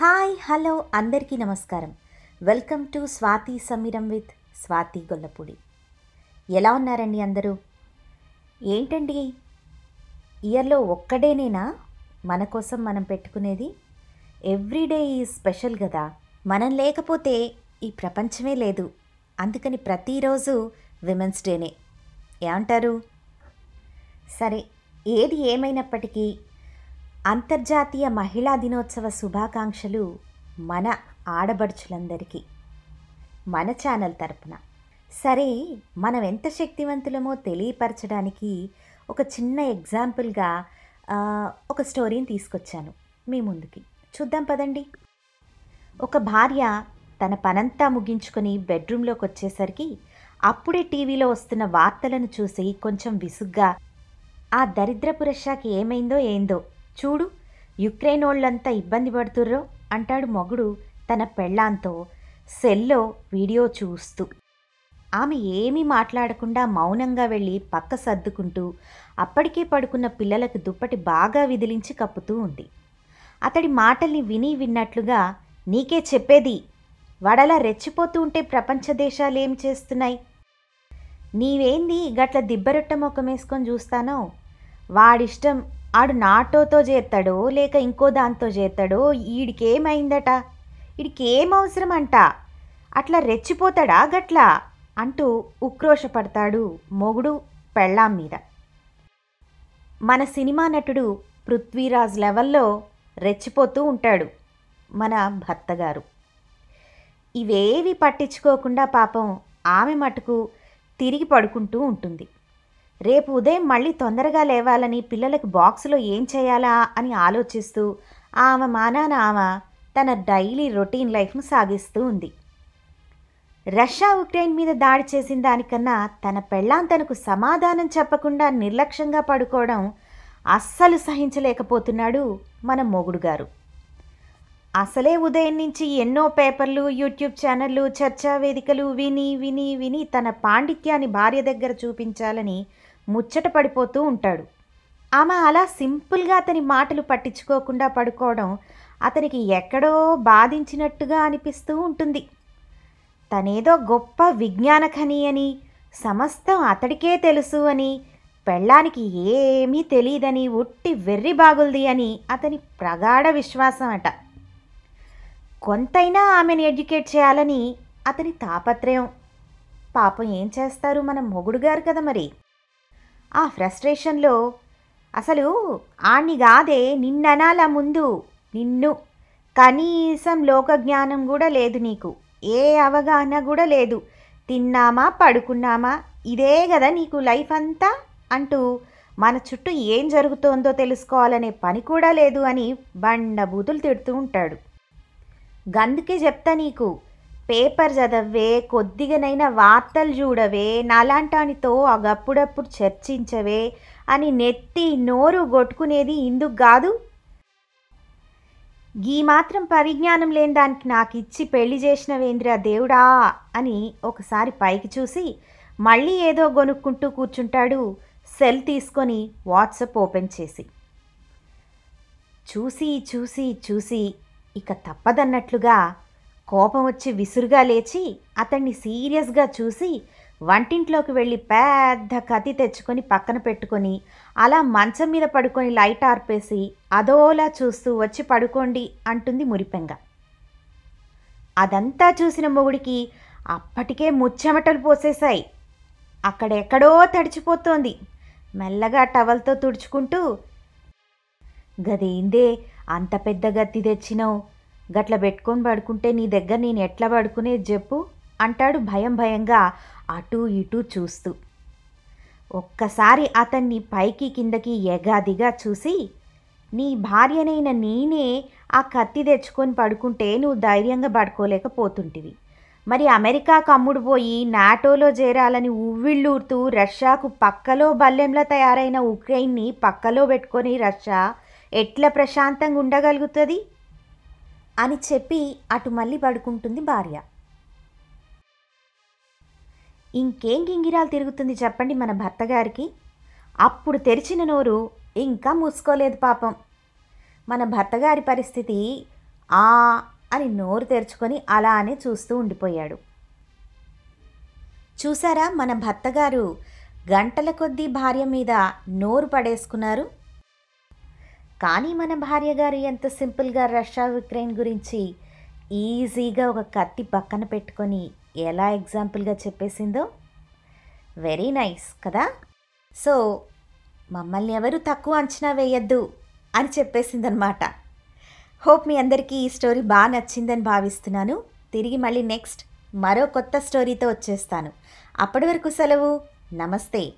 Hi hello అందరికీ నమస్కారం. Welcome to Swathi Sameeram with Swathi Gollapudi. ఎలా ఉన్నారండి అందరూ? ఏంటండి? ఇయర్లో ఒక్కడేనేనా? మన కోసం మనం పెట్టుకునేది? ఎవ్రీడే ఈ స్పెషల్ కదా మనం లేకపోతే ఈ ప్రపంచమే లేదు. అందుకని ప్రతిరోజు విమెన్స్ డేనే. ఏమంటారు? సరే ఏది ఏమైనప్పటికీ అంతర్జాతీయ మహిళా దినోత్సవ శుభాకాంక్షలు మన ఆడబడుచులందరికీ. మన ఛానల్ తరపున. సరే మనం ఎంత శక్తివంతులమో తెలియపరచడానికి ఒక చిన్న ఎగ్జాంపుల్గా ఒక స్టోరీని తీసుకొచ్చాను మీ ముందుకి. చూద్దాం పదండి. ఒక భార్య తన పనంతా ముగించుకొని బెడ్రూమ్లోకి వచ్చేసరికి అప్పుడే టీవీలో వస్తున్న వార్తలను చూసి కొంచెం విసుగ్గా ఆ దరిద్రపు రష్యాకి ఏమైందో ఏందో చూడు యుక్రెయిన్ వాళ్ళంతా ఇబ్బంది పడుతుర్రో అంటాడు మొగుడు తన పెళ్ళాంతో. సెల్లో వీడియో చూస్తూ. ఆమె ఏమీ మాట్లాడకుండా మౌనంగా వెళ్ళి పక్క సర్దుకుంటూ అప్పటికే పడుకున్న పిల్లలకు దుప్పటి బాగా విదిలించి కప్పుతూ ఉంది. అతడి మాటల్ని విని విన్నట్లుగా నీకే చెప్పేది వడల రెచ్చిపోతూ ఉంటే ప్రపంచ దేశాలు ఏం చేస్తున్నాయి? నీవేంది గట్ల దిబ్బరొట్ట ముఖం వేసుకొని చూస్తానో? వాడిష్టం ఆడు నాటోతో చేస్తాడో లేక ఇంకో దాంతో చేస్తాడో ఈడికేమైందట? ఈడికేం అవసరం అంట అట్లా రెచ్చిపోతాడా గట్లా? అంటూ ఉక్రోషపడతాడు మొగుడు పెళ్ళాం మీద. మన సినిమా నటుడు పృథ్వీరాజ్ లెవెల్లో రెచ్చిపోతూ ఉంటాడు మన భర్తగారు. ఇవేవి పట్టించుకోకుండా పాపం ఆమె మటుకు తిరిగి పడుకుంటూ ఉంటుంది. రేపు ఉదయం మళ్ళీ తొందరగా లేవాలని పిల్లలకు బాక్సులో ఏం చేయాలా అని ఆలోచిస్తూ ఆమె మానాన ఆమె తన డైలీ రొటీన్ లైఫ్ను సాగిస్తూ ఉంది. రష్యా ఉక్రెయిన్ మీద దాడి చేసిన దానికన్నా తన పెళ్ళాం తనకు సమాధానం చెప్పకుండా నిర్లక్ష్యంగా పడుకోవడం అస్సలు సహించలేకపోతున్నాడు మన మొగుడు గారు. అసలే ఉదయం నుంచి ఎన్నో పేపర్లు యూట్యూబ్ ఛానళ్ళు చర్చా వేదికలు విని విని విని తన పాండిత్యాన్ని భార్య దగ్గర చూపించాలని ముచ్చట పడిపోతూ ఉంటాడు. ఆమె అలా సింపుల్గా అతని మాటలు పట్టించుకోకుండా పడుకోవడం అతనికి ఎక్కడో బాధించినట్టుగా అనిపిస్తూ ఉంటుంది. తనేదో గొప్ప విజ్ఞానఖని అని సమస్తం అతడికే తెలుసు అని పెళ్ళానికి ఏమీ తెలియదని ఉట్టి వెర్రి బాగుల్ది అని అతని ప్రగాఢ విశ్వాసం అట కొంతైనా ఆమెను ఎడ్యుకేట్ చేయాలని అతని తాపత్రయం. పాపం ఏం చేస్తారు మన మొగుడు గారు కదా మరి? ఆ ఫ్రస్ట్రేషన్లో అసలు ఆణ్ణి కాదే నిన్ననాల ముందు నిన్ను. కనీసం లోక జ్ఞానం కూడా లేదు నీకు. ఏ అవగాహన కూడా లేదు. తిన్నామా పడుకున్నామా? ఇదే కదా నీకు లైఫ్ అంతా అంటూ మన చుట్టూ ఏం జరుగుతోందో తెలుసుకోవాలనే పని కూడా లేదు అని బండబూతులు తిడుతూ ఉంటాడు. గందుకే చెప్తా నీకు పేపర్ చదవే కొద్దిగానైనా వార్తలు చూడవే నాలాంటానితో అగప్పుడప్పుడు చర్చించవే అని నెత్తి నోరు కొట్టుకునేది ఇందుకు కాదు. గీ మాత్రం పరిజ్ఞానం లేని దానికి నాకు ఇచ్చి పెళ్ళి చేసినవేంద్రా దేవుడా అని ఒకసారి పైకి చూసి మళ్ళీ ఏదో గొనుక్కుంటూ కూర్చుంటాడు సెల్ తీసుకొని వాట్సాప్ ఓపెన్ చేసి. చూసి చూసి చూసి ఇక తప్పదన్నట్లుగా కోపం వచ్చి విసురుగా లేచి అతన్ని సీరియస్గా చూసి వంటింట్లోకి వెళ్ళి పెద్ద కత్తి తెచ్చుకొని పక్కన పెట్టుకొని అలా మంచం మీద పడుకొని లైట్ ఆర్పేసి అదోలా చూస్తూ వచ్చి పడుకోండి అంటుంది మురిపెంగ. అదంతా చూసిన మొగుడికి అప్పటికే ముచ్చెమటలు పోసేశాయి. అక్కడెక్కడో తడిచిపోతోంది. మెల్లగా టవల్తో తుడుచుకుంటూ గదేందే అంత పెద్ద గత్తి తెచ్చినావు? గట్ల పెట్టుకొని పడుకుంటే నీ దగ్గర నేను ఎట్లా పడుకునేది చెప్పు అంటాడు భయం భయంగా అటూ ఇటూ చూస్తూ. ఒక్కసారి అతన్ని పైకి కిందకి ఎగాదిగా చూసి నీ భార్యనైన నేనే ఆ కత్తి తెచ్చుకొని పడుకుంటే నువ్వు ధైర్యంగా పడుకోలేకపోతుంటివి. మరి అమెరికా కమ్ముడు పోయి నాటోలో చేరాలని ఉవ్విళ్ళూరుతూ రష్యాకు పక్కలో బల్లెంలా తయారైన ఉక్రెయిన్ని పక్కలో పెట్టుకొని రష్యా ఎట్లా ప్రశాంతంగా ఉండగలుగుతుంది? అని చెప్పి అటు మళ్ళీ పడుకుంటుంది భార్య. ఇంకేం గింగిరాలు తిరుగుతుంది చెప్పండి మన భర్త గారికి? అప్పుడు తెరిచిన నోరు ఇంకా మూసుకోలేదు పాపం. మన భర్తగారి పరిస్థితి ఆ అని నోరు తెరుచుకొని అలానే చూస్తూ ఉండిపోయాడు. చూసారా మన భర్తగారు గంటల కొద్దీ భార్య మీద నోరు పడేసుకున్నారు? కానీ మన భార్య గారు ఎంత సింపుల్గా రష్యా యుక్రెయిన్ గురించి ఈజీగా ఒక కత్తి పక్కన పెట్టుకొని ఎలా ఎగ్జాంపుల్గా చెప్పేసిందో? వెరీ నైస్ కదా? సో మమ్మల్ని ఎవరు తక్కువ అంచనా వేయద్దు అని చెప్పేసిందనమాట హోప్ మీ అందరికీ ఈ స్టోరీ బాగా నచ్చిందని భావిస్తున్నాను. తిరిగి మళ్ళీ నెక్స్ట్ మరో కొత్త స్టోరీతో వచ్చేస్తాను. అప్పటి వరకు సెలవు. నమస్తే.